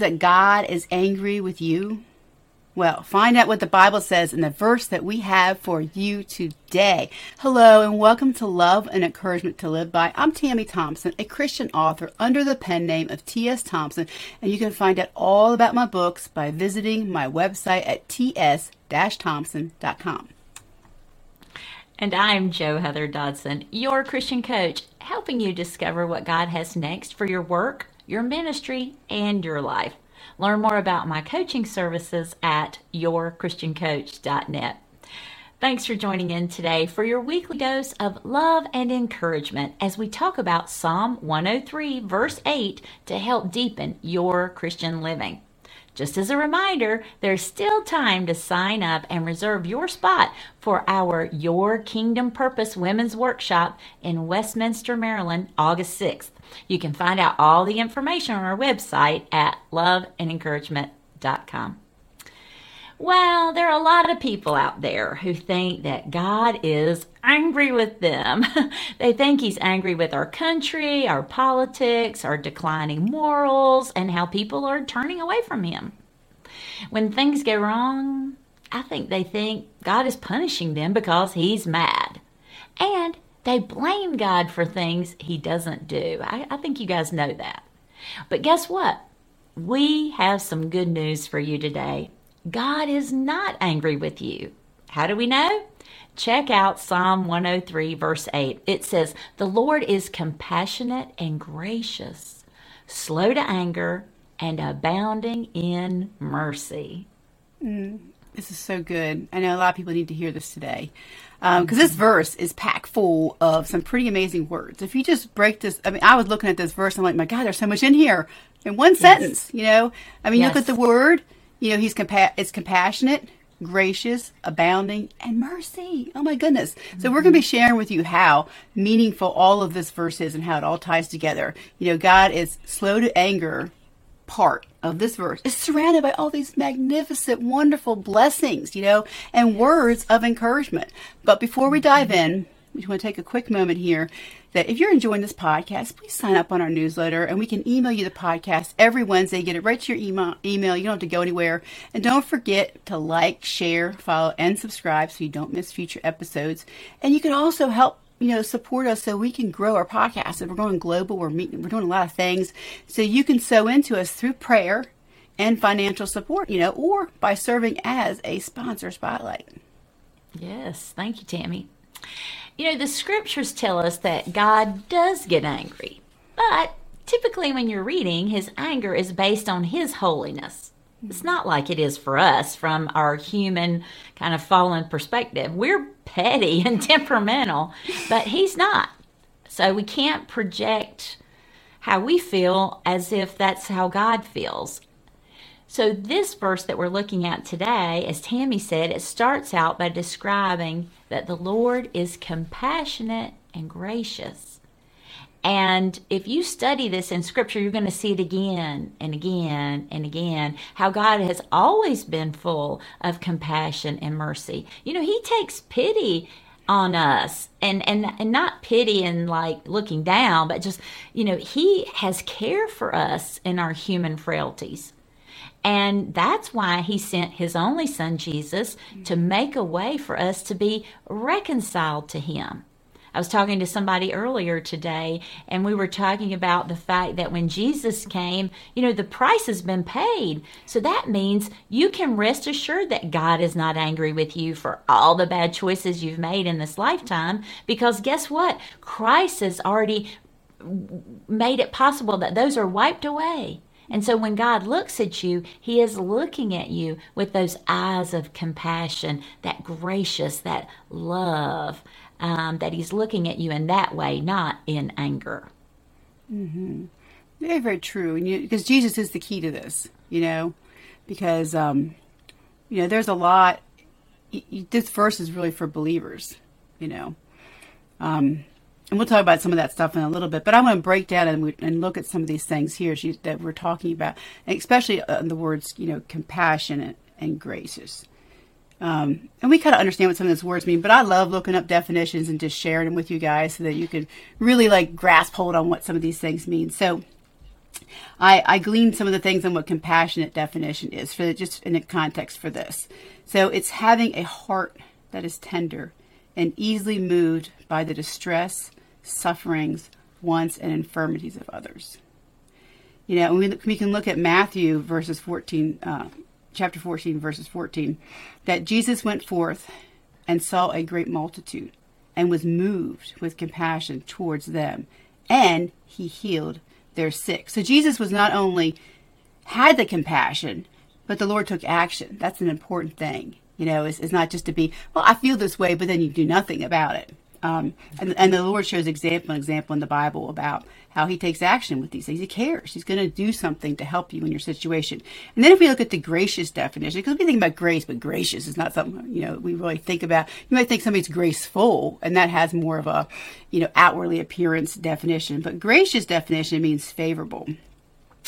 that God is angry with you? Well, find out what the Bible says in the verse that we have for you today. Hello and welcome to Love and Encouragement to Live By. I'm Tammy Thompson, a Christian author under the pen name of T.S. Thompson, and you can find out all about my books by visiting my website at ts-thompson.com. And I'm Jo Heather Dodson, your Christian coach, helping you discover what God has next for your work, your ministry, and your life. Learn more about my coaching services at yourchristiancoach.net. Thanks for joining in today for your weekly dose of love and encouragement as we talk about Psalm 103, verse 8, to help deepen your Christian living. Just as a reminder, there's still time to sign up and reserve your spot for our Your Kingdom Purpose Women's Workshop in Westminster, Maryland, August 6th. You can find out all the information on our website at loveandencouragement.com. Well, there are a lot of people out there who think that God is angry with them. they think He's angry with our country, our politics, our declining morals, and how people are turning away from Him. When things go wrong, I think they think God is punishing them because He's mad. And they blame God for things He doesn't do. I, I think you guys know that. But guess what? We have some good news for you today. God is not angry with you. How do we know? Check out Psalm 103, verse 8. It says, The Lord is compassionate and gracious, slow to anger, and abounding in mercy. Mm, this is so good. I know a lot of people need to hear this today because um, this verse is packed full of some pretty amazing words. If you just break this, I mean, I was looking at this verse, I'm like, my God, there's so much in here in one yes. sentence. You know, I mean, yes. look at the word you know, he's compa- it's compassionate, gracious, abounding, and mercy. Oh my goodness. So we're going to be mm-hmm. sharing with you how meaningful all of this verse is and how it all ties together. You know, God is slow to anger part of this verse is surrounded by all these magnificent, wonderful blessings, you know, and words of encouragement. But before we dive mm-hmm. in, we want to take a quick moment here that if you're enjoying this podcast, please sign up on our newsletter and we can email you the podcast every Wednesday. Get it right to your email. email. You don't have to go anywhere. And don't forget to like, share, follow, and subscribe so you don't miss future episodes. And you can also help you know, support us so we can grow our podcast. If we're going global, we're meeting, we're doing a lot of things. So you can sow into us through prayer and financial support, you know, or by serving as a sponsor spotlight. Yes, thank you, Tammy. You know, the scriptures tell us that God does get angry, but typically when you're reading, his anger is based on his holiness. It's not like it is for us from our human kind of fallen perspective. We're petty and temperamental, but he's not. So we can't project how we feel as if that's how God feels. So, this verse that we're looking at today, as Tammy said, it starts out by describing that the Lord is compassionate and gracious. And if you study this in Scripture, you're going to see it again and again and again how God has always been full of compassion and mercy. You know, He takes pity on us and and and not pity and like looking down but just you know he has care for us in our human frailties and that's why he sent his only son, Jesus, to make a way for us to be reconciled to him. I was talking to somebody earlier today, and we were talking about the fact that when Jesus came, you know, the price has been paid. So that means you can rest assured that God is not angry with you for all the bad choices you've made in this lifetime, because guess what? Christ has already made it possible that those are wiped away. And so when God looks at you, He is looking at you with those eyes of compassion, that gracious, that love, um, that He's looking at you in that way, not in anger. Mm-hmm. Very, very true. And because Jesus is the key to this, you know, because, um, you know, there's a lot. This verse is really for believers, you know. Um, and we'll talk about some of that stuff in a little bit. But I want to break down and, and look at some of these things here that we're talking about, and especially uh, the words, you know, compassionate and gracious. Um, and we kind of understand what some of those words mean, but I love looking up definitions and just sharing them with you guys so that you can really like grasp hold on what some of these things mean. So, I, I gleaned some of the things on what compassionate definition is for just in a context for this. So it's having a heart that is tender and easily moved by the distress, sufferings, wants, and infirmities of others. You know, we, we can look at Matthew verses 14, uh, chapter 14, verses 14, that Jesus went forth and saw a great multitude and was moved with compassion towards them, and he healed their sick. So Jesus was not only had the compassion, but the Lord took action. That's an important thing. You know, it's, it's not just to be, well, I feel this way, but then you do nothing about it. Um, and, and the Lord shows example example in the Bible about how He takes action with these things. He cares. He's going to do something to help you in your situation. And then if we look at the gracious definition, because we think about grace, but gracious is not something you know we really think about. You might think somebody's graceful, and that has more of a you know outwardly appearance definition. But gracious definition means favorable,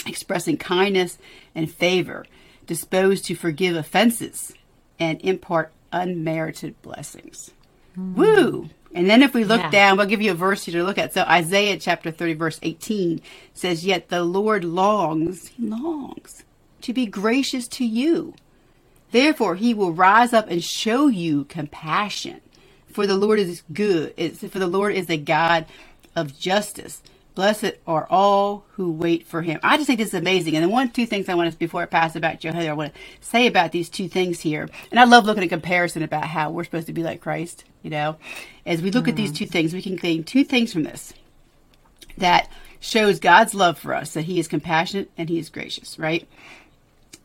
expressing kindness and favor, disposed to forgive offenses and impart unmerited blessings. Mm. Woo! And then if we look yeah. down, we'll give you a verse here to look at. So Isaiah chapter 30 verse 18 says, Yet the Lord longs, he longs to be gracious to you. Therefore he will rise up and show you compassion. For the Lord is good. for the Lord is a God of justice. Blessed are all who wait for him. I just think this is amazing. And the one, two things I want to, before I pass it back to Heather, I want to say about these two things here. And I love looking at comparison about how we're supposed to be like Christ, you know. As we look mm. at these two things, we can gain two things from this that shows God's love for us, that he is compassionate and he is gracious, right?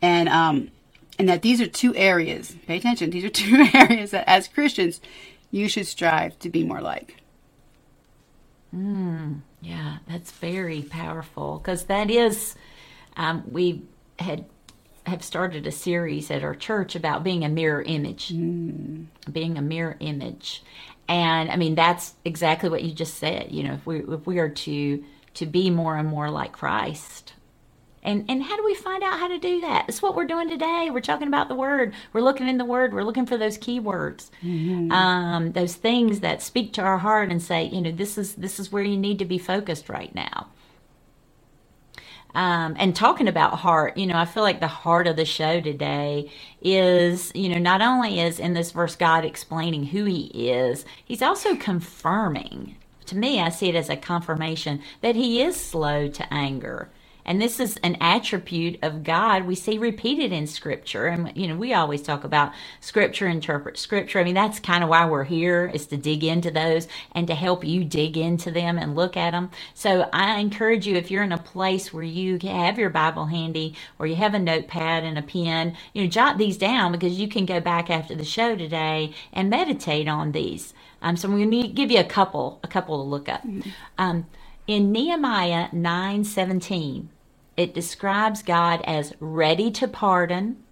And, um, and that these are two areas, pay attention, these are two areas that as Christians, you should strive to be more like. Mm. Yeah, that's very powerful because that is, um, we had have started a series at our church about being a mirror image, mm. being a mirror image, and I mean that's exactly what you just said. You know, if we if we are to to be more and more like Christ, and and how do we find out how to do that? That's what we're doing today. We're talking about the word. We're looking in the word. We're looking for those keywords, mm-hmm. um, those things that speak to our heart and say, you know, this is this is where you need to be focused right now. Um, and talking about heart, you know, I feel like the heart of the show today is, you know, not only is in this verse God explaining who He is, He's also confirming. To me, I see it as a confirmation that He is slow to anger and this is an attribute of God we see repeated in Scripture. And, you know, we always talk about Scripture, interpret Scripture. I mean, that's kind of why we're here, is to dig into those and to help you dig into them and look at them. So I encourage you, if you're in a place where you have your Bible handy or you have a notepad and a pen, you know, jot these down because you can go back after the show today and meditate on these. Um, so I'm going to give you a couple, a couple to look up. Mm-hmm. Um, in Nehemiah 9:17, it describes God as ready to pardon,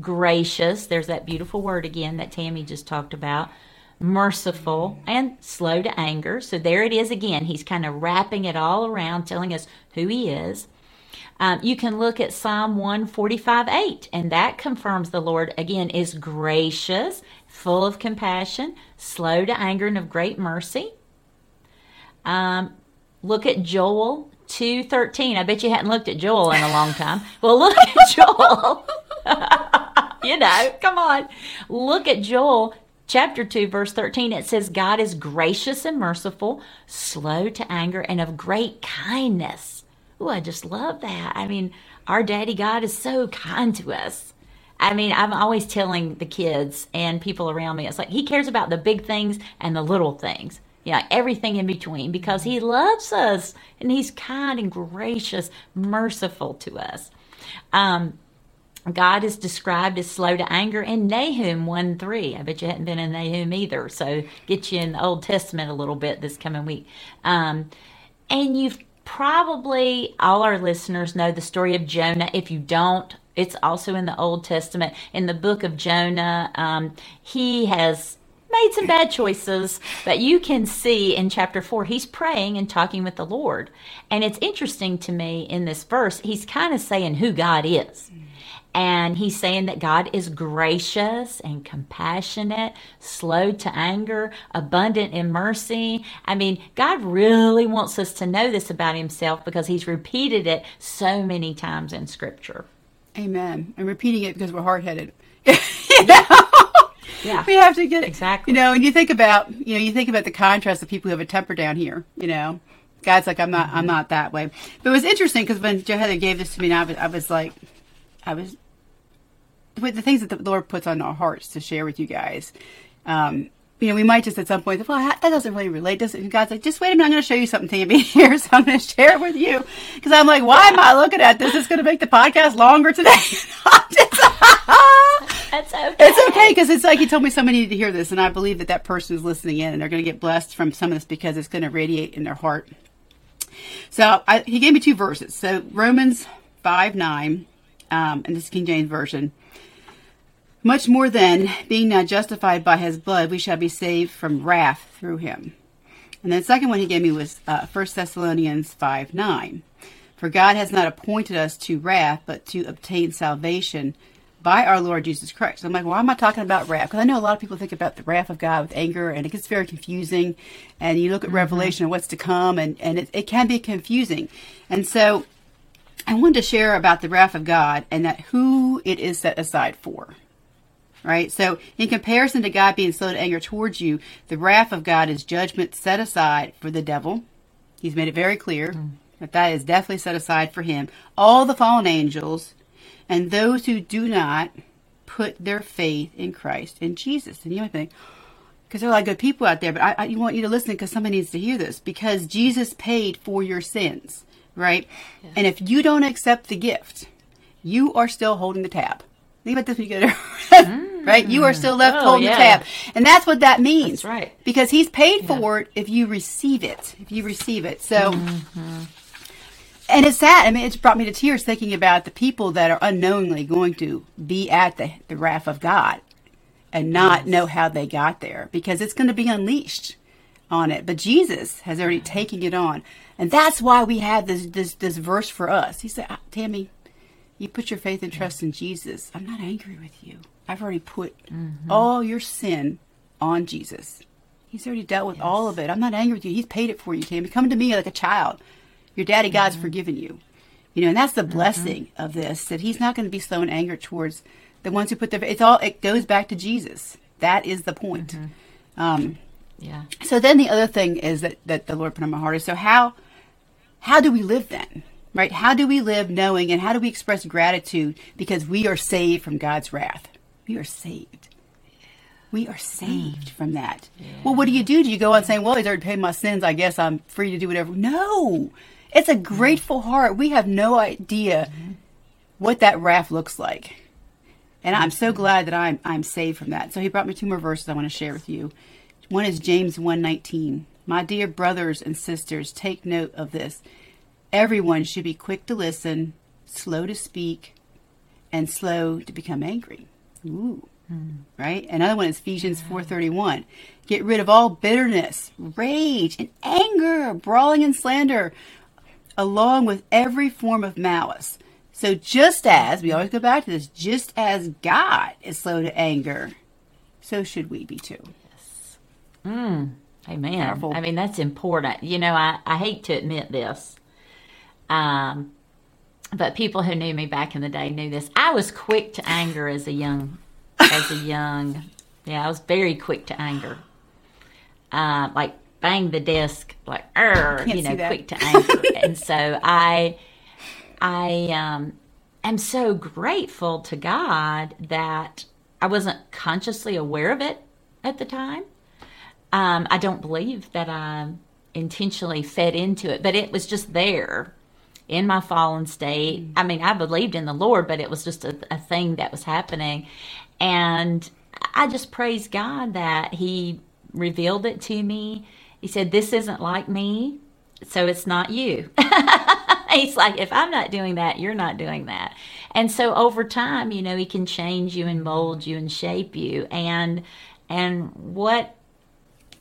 gracious, there's that beautiful word again that Tammy just talked about, merciful, and slow to anger. So there it is again. He's kind of wrapping it all around, telling us who he is. Um, you can look at Psalm 145 8, and that confirms the Lord again is gracious, full of compassion, slow to anger, and of great mercy. Um, look at Joel 213. I bet you hadn't looked at Joel in a long time. Well, look at Joel. you know, come on. Look at Joel chapter 2, verse 13. It says, God is gracious and merciful, slow to anger, and of great kindness. Oh, I just love that. I mean, our daddy God is so kind to us. I mean, I'm always telling the kids and people around me, it's like he cares about the big things and the little things yeah, everything in between because he loves us and he's kind and gracious, merciful to us. Um, God is described as slow to anger in Nahum 1 3. I bet you hadn't been in Nahum either. So get you in the Old Testament a little bit this coming week. Um, and you've probably, all our listeners know the story of Jonah. If you don't, it's also in the Old Testament. In the book of Jonah, um, he has made some bad choices, but you can see in chapter 4, he's praying and talking with the Lord. And it's interesting to me in this verse, he's kind of saying who God is. And he's saying that God is gracious and compassionate, slow to anger, abundant in mercy. I mean, God really wants us to know this about himself because he's repeated it so many times in scripture. Amen. And repeating it because we're hard headed. you know? Yeah. We have to get it. Exactly. You know, and you think about, you know, you think about the contrast of people who have a temper down here, you know. God's like, I'm not, I'm not that way. But it was interesting because when Jo Heather gave this to me, and I was, I was like, I was, with the things that the Lord puts on our hearts to share with you guys. Um, you know, we might just at some point, well, that doesn't really relate, does it? And God's like, just wait a minute, I'm going to show you something, Tammy, here, so I'm going to share it with you. Because I'm like, why am I looking at this? It's going to make the podcast longer today. Okay because it's like he told me somebody needed to hear this, and I believe that that person is listening in, and they're going to get blessed from some of this because it's going to radiate in their heart. So I, he gave me two verses. So Romans five nine, um, and this is King James version. Much more than being now justified by his blood, we shall be saved from wrath through him. And then the second one he gave me was uh, 1 Thessalonians 5 9. For God has not appointed us to wrath, but to obtain salvation by our Lord Jesus Christ. So I'm like, why am I talking about wrath? Because I know a lot of people think about the wrath of God with anger, and it gets very confusing. And you look at mm-hmm. Revelation and what's to come, and, and it, it can be confusing. And so I wanted to share about the wrath of God and that who it is set aside for. Right? So, in comparison to God being slow to anger towards you, the wrath of God is judgment set aside for the devil. He's made it very clear mm. that that is definitely set aside for him. All the fallen angels and those who do not put their faith in Christ and Jesus. And you might think, because there are a lot of good people out there, but I, I want you to listen because somebody needs to hear this. Because Jesus paid for your sins, right? And if you don't accept the gift, you are still holding the tab. Think about this when you go to, right? You are still left Oh, holding yeah. the tab. And that's what that means. That's right. Because he's paid for it if you receive it. If you receive it. So, Mm-hmm. And it's sad. I mean, it's brought me to tears thinking about the people that are unknowingly going to be at the, the wrath of God and not know how they got there because it's going to be unleashed on it. But Jesus has already taken it on. And that's why we have this, this, this verse for us. He said, "Ah, Tammy, you put your faith and trust in Jesus. I'm not angry with you. I've already put all your sin on Jesus. He's already dealt with all of it. I'm not angry with you. He's paid it for you, Tammy. Come to me like a child. Your daddy God's mm-hmm. forgiven you. You know, and that's the mm-hmm. blessing of this that he's not going to be slow in anger towards the ones who put their. It's all. It goes back to Jesus. That is the point. Mm-hmm. Um, Yeah. so then the other thing is that that the Lord put on my heart is so how how do we live then? Right? How do we live knowing and how do we express gratitude because we are saved from God's wrath? We are saved. We are saved mm. from that. Well, what do you do? Do you go on saying, "Well, he's already paid my sins. I guess I'm free to do whatever"? No, it's a grateful heart. We have no idea what that wrath looks like, and I'm so mm-hmm. glad that I'm I'm saved from that. So he brought me two more verses I want to share with you. One is James 1:19. My dear brothers and sisters, take note of this. Everyone should be quick to listen, slow to speak, and slow to become angry. Ooh. Mm. Right? Another one is Ephesians 4:31. Get rid of all bitterness, rage, and anger, brawling and slander, along with every form of malice. So just as we always go back to this, just as God is slow to anger, so should we be too. Yes. Mm, amen. Powerful. I mean, that's important. You know, I, I hate to admit this. Um, but people who knew me back in the day knew this. I was quick to anger as a young, as a young, yeah, I was very quick to anger. Uh, like bang the desk, like, er, you know, quick to anger. and so I, I um, am so grateful to God that I wasn't consciously aware of it at the time. Um, I don't believe that I intentionally fed into it, but it was just there in my fallen state. I mean, I believed in the Lord, but it was just a, a thing that was happening. And I just praise God that He revealed it to me. He said, This isn't like me, so it's not you. He's like, if I'm not doing that, you're not doing that. And so over time, you know, he can change you and mold you and shape you. And and what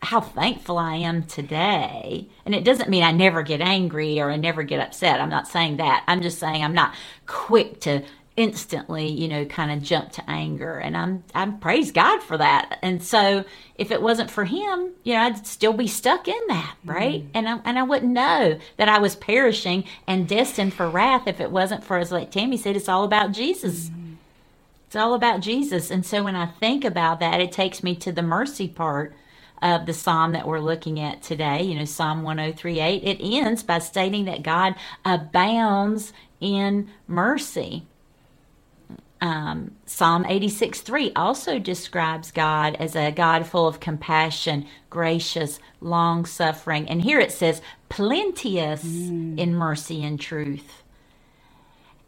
how thankful I am today. And it doesn't mean I never get angry or I never get upset. I'm not saying that. I'm just saying I'm not quick to instantly, you know, kind of jump to anger. And I'm I'm praise God for that. And so if it wasn't for him, you know, I'd still be stuck in that, right? Mm. And I and I wouldn't know that I was perishing and destined for wrath if it wasn't for as like Tammy said, it's all about Jesus. Mm. It's all about Jesus. And so when I think about that, it takes me to the mercy part of the psalm that we're looking at today, you know, Psalm 1038, it ends by stating that God abounds in mercy. Um, Psalm 86 3 also describes God as a God full of compassion, gracious, long suffering. And here it says, plenteous mm. in mercy and truth.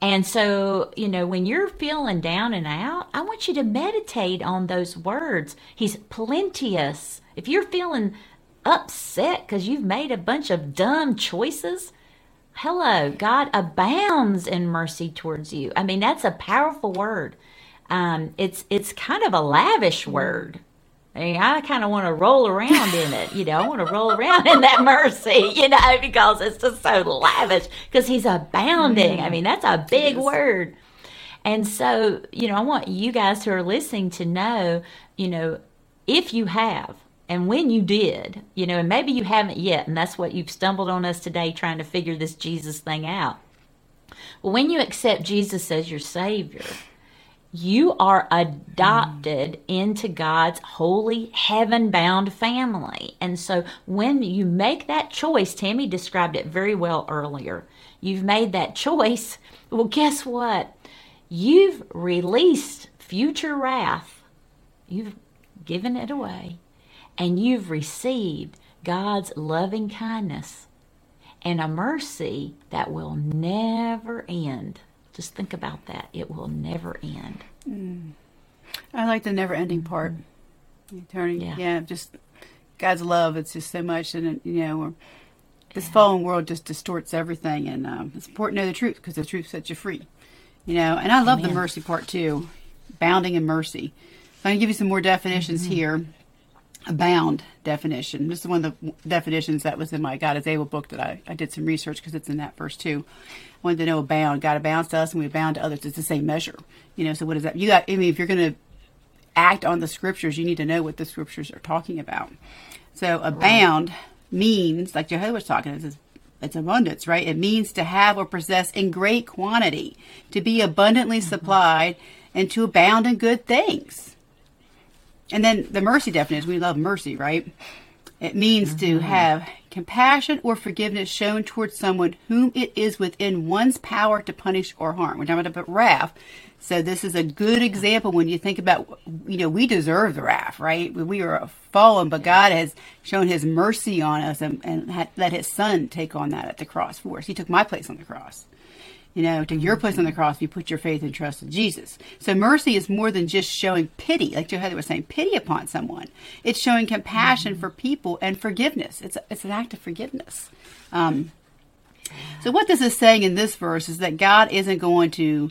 And so, you know, when you're feeling down and out, I want you to meditate on those words. He's plenteous. If you're feeling upset because you've made a bunch of dumb choices, hello, God abounds in mercy towards you. I mean, that's a powerful word. Um, it's it's kind of a lavish word. I mean, I kind of want to roll around in it. You know, I want to roll around in that mercy, you know, because it's just so lavish because he's abounding. I mean, that's a big word. And so, you know, I want you guys who are listening to know, you know, if you have, and when you did, you know, and maybe you haven't yet, and that's what you've stumbled on us today trying to figure this Jesus thing out. Well, when you accept Jesus as your Savior, you are adopted into God's holy heaven bound family. And so when you make that choice, Tammy described it very well earlier. You've made that choice. Well, guess what? You've released future wrath, you've given it away and you've received God's loving kindness and a mercy that will never end. Just think about that. It will never end. Mm. I like the never ending part. Eternity. Yeah. yeah, just God's love. It's just so much. And, you know, this yeah. fallen world just distorts everything. And um, it's important to know the truth because the truth sets you free. You know, and I love Amen. the mercy part too. Bounding in mercy. So I'm going to give you some more definitions mm-hmm. here abound definition. This is one of the definitions that was in my God is able book that I, I did some research because it's in that verse too. I wanted to know abound. God abounds to us and we abound to others. It's the same measure. You know, so what is that? You got, I mean, if you're going to act on the scriptures, you need to know what the scriptures are talking about. So abound right. means, like Jehovah was talking, it's, it's abundance, right? It means to have or possess in great quantity, to be abundantly mm-hmm. supplied, and to abound in good things. And then the mercy definition, we love mercy, right? It means mm-hmm. to have compassion or forgiveness shown towards someone whom it is within one's power to punish or harm. We're talking about wrath. So this is a good example when you think about, you know, we deserve the wrath, right? We are fallen, but God has shown his mercy on us and, and let his son take on that at the cross for us. He took my place on the cross you know, to your place on the cross, you put your faith and trust in Jesus. So mercy is more than just showing pity, like Jo Heather was saying, pity upon someone. It's showing compassion mm-hmm. for people and forgiveness. It's it's an act of forgiveness. Um, so what this is saying in this verse is that God isn't going to,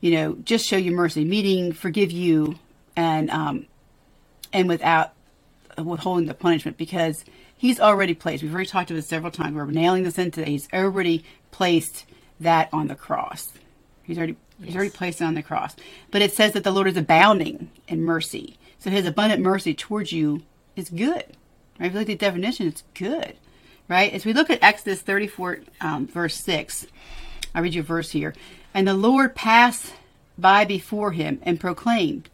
you know, just show you mercy, meaning forgive you, and um, and without withholding the punishment because He's already placed. We've already talked about this several times. We're nailing this into. He's already placed that on the cross. He's already yes. he's already placed it on the cross. But it says that the Lord is abounding in mercy. So his abundant mercy towards you is good. Right? If you look at the definition, it's good. Right? As we look at Exodus 34, um, verse 6, I'll read you a verse here. And the Lord passed by before him and proclaimed,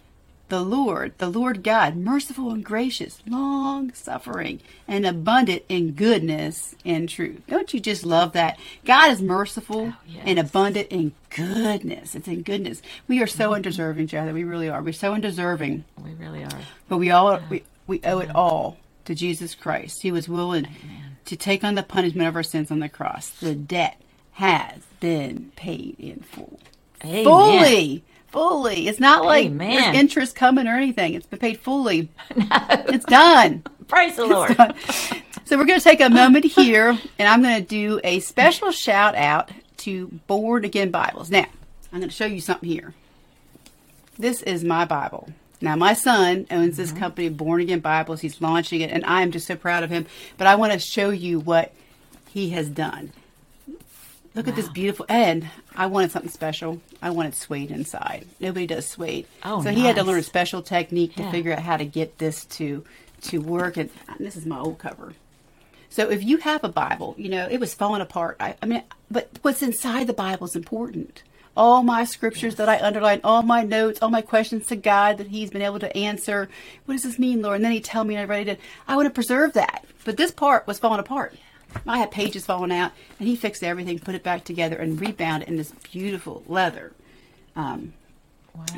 the Lord, the Lord God, merciful and gracious, long suffering, and abundant in goodness and truth. Don't you just love that? God is merciful oh, yes. and abundant in goodness. It's in goodness. We are so mm-hmm. undeserving, Jo, we really are. We're so undeserving. We really are. But we all we, we owe it all to Jesus Christ. He was willing Amen. to take on the punishment of our sins on the cross. The debt has been paid in full. Amen. Fully fully. It's not like Amen. there's interest coming or anything. It's been paid fully. No. It's done. Praise the Lord. So we're going to take a moment here, and I'm going to do a special shout out to Born Again Bibles. Now, I'm going to show you something here. This is my Bible. Now, my son owns this mm-hmm. company, Born Again Bibles. He's launching it, and I am just so proud of him. But I want to show you what he has done. Look at this beautiful, and I wanted something special. I wanted suede inside. Nobody does suede, Oh, so he had to learn a special technique to figure out how to get this to to work. And this is my old cover. So if you have a Bible, you know it was falling apart. I, I mean, but what's inside the Bible is important. All my scriptures that I underline, all my notes, all my questions to God that He's been able to answer. What does this mean, Lord? And then He'd tell me, and I write it. I want to preserve that. But this part was falling apart. I had pages falling out, and He fixed everything, put it back together, and rebound it in this beautiful leather um,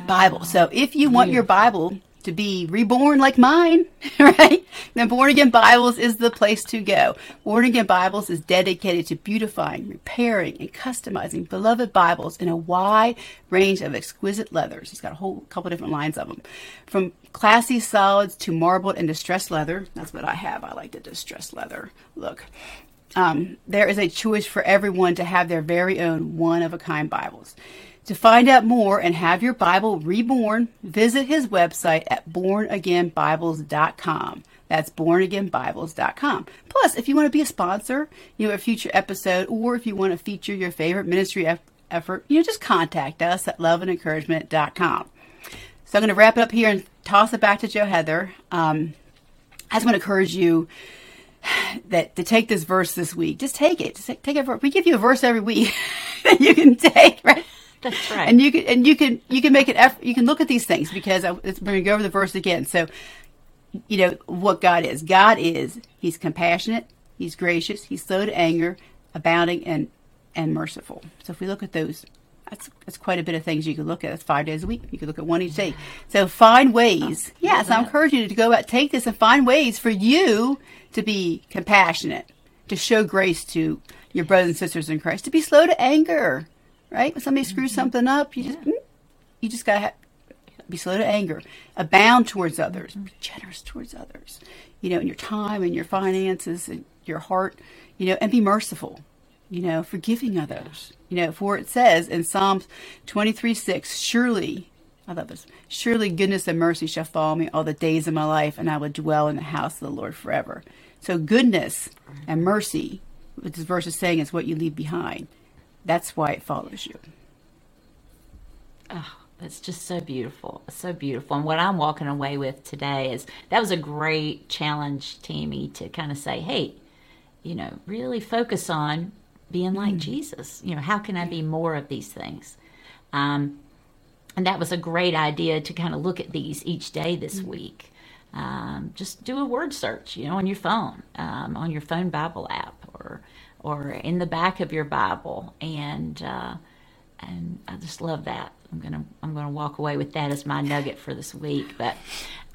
Bible. So if you want your Bible to be reborn like mine, right? Then Born Again Bibles is the place to go. Born Again Bibles is dedicated to beautifying, repairing, and customizing beloved Bibles in a wide range of exquisite leathers. It's got a whole couple different lines of them. From classy solids to marbled and distressed leather. That's what I have. I like the distressed leather look. Um, there is a choice for everyone to have their very own one of a kind Bibles. To find out more and have your Bible reborn, visit his website at bornagainbibles.com. That's bornagainbibles.com. Plus, if you want to be a sponsor, you know, a future episode, or if you want to feature your favorite ministry eff- effort, you know, just contact us at loveandencouragement.com. So I'm going to wrap it up here and toss it back to Jo Heather. Um, I just want to encourage you that to take this verse this week. Just take it. Just take, verse. We give you a verse every week that you can take, right? That's right. And you can and you can you can make it. eff- You can look at these things because I, it's, we're going to go over the verse again. So, you know what God is. God is. He's compassionate. He's gracious. He's slow to anger, abounding and and merciful. So if we look at those. That's, that's quite a bit of things you could look at. That's five days a week. You could look at one each day. So find ways. Yes, I encourage you to go out, take this and find ways for you to be compassionate, to show grace to your brothers and sisters in Christ, to be slow to anger, right? When somebody screws something up, you just, mm, you just gotta ha- be slow to anger, abound towards others, be generous towards others, you know, in your time and your finances and your heart, you know, and be merciful, you know, forgiving others, you know, for it says in Psalms 23 6, surely, I love this, surely goodness and mercy shall follow me all the days of my life, and I will dwell in the house of the Lord forever. So, goodness and mercy, what this verse is saying, is what you leave behind. That's why it follows you. Oh, that's just so beautiful. So beautiful. And what I'm walking away with today is that was a great challenge, Tammy, to kind of say, hey, you know, really focus on being like Jesus. You know, how can I be more of these things? Um, and that was a great idea to kind of look at these each day this week. Um, just do a word search, you know, on your phone, um, on your phone Bible app, or or in the back of your Bible, and uh, and I just love that. I'm gonna I'm gonna walk away with that as my nugget for this week. But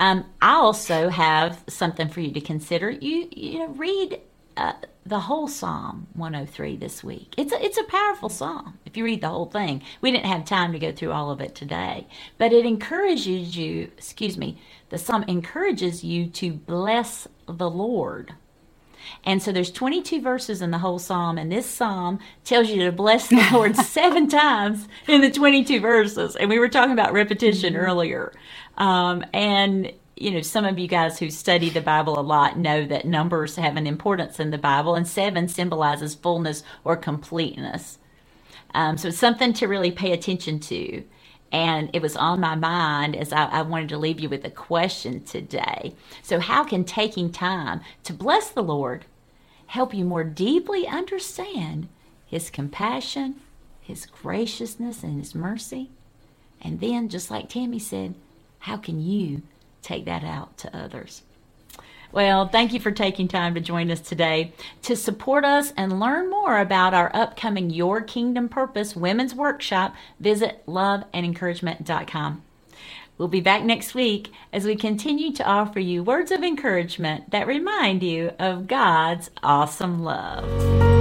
um, I also have something for you to consider. You you know read uh, the whole Psalm 103 this week. It's a, it's a powerful psalm if you read the whole thing. We didn't have time to go through all of it today, but it encourages you. Excuse me. The psalm encourages you to bless the Lord. And so there's 22 verses in the whole psalm, and this psalm tells you to bless the Lord seven times in the 22 verses. And we were talking about repetition earlier. Um, and, you know, some of you guys who study the Bible a lot know that numbers have an importance in the Bible, and seven symbolizes fullness or completeness. Um, so it's something to really pay attention to. And it was on my mind as I, I wanted to leave you with a question today. So, how can taking time to bless the Lord help you more deeply understand His compassion, His graciousness, and His mercy? And then, just like Tammy said, how can you take that out to others? Well, thank you for taking time to join us today. To support us and learn more about our upcoming Your Kingdom Purpose Women's Workshop, visit loveandencouragement.com. We'll be back next week as we continue to offer you words of encouragement that remind you of God's awesome love.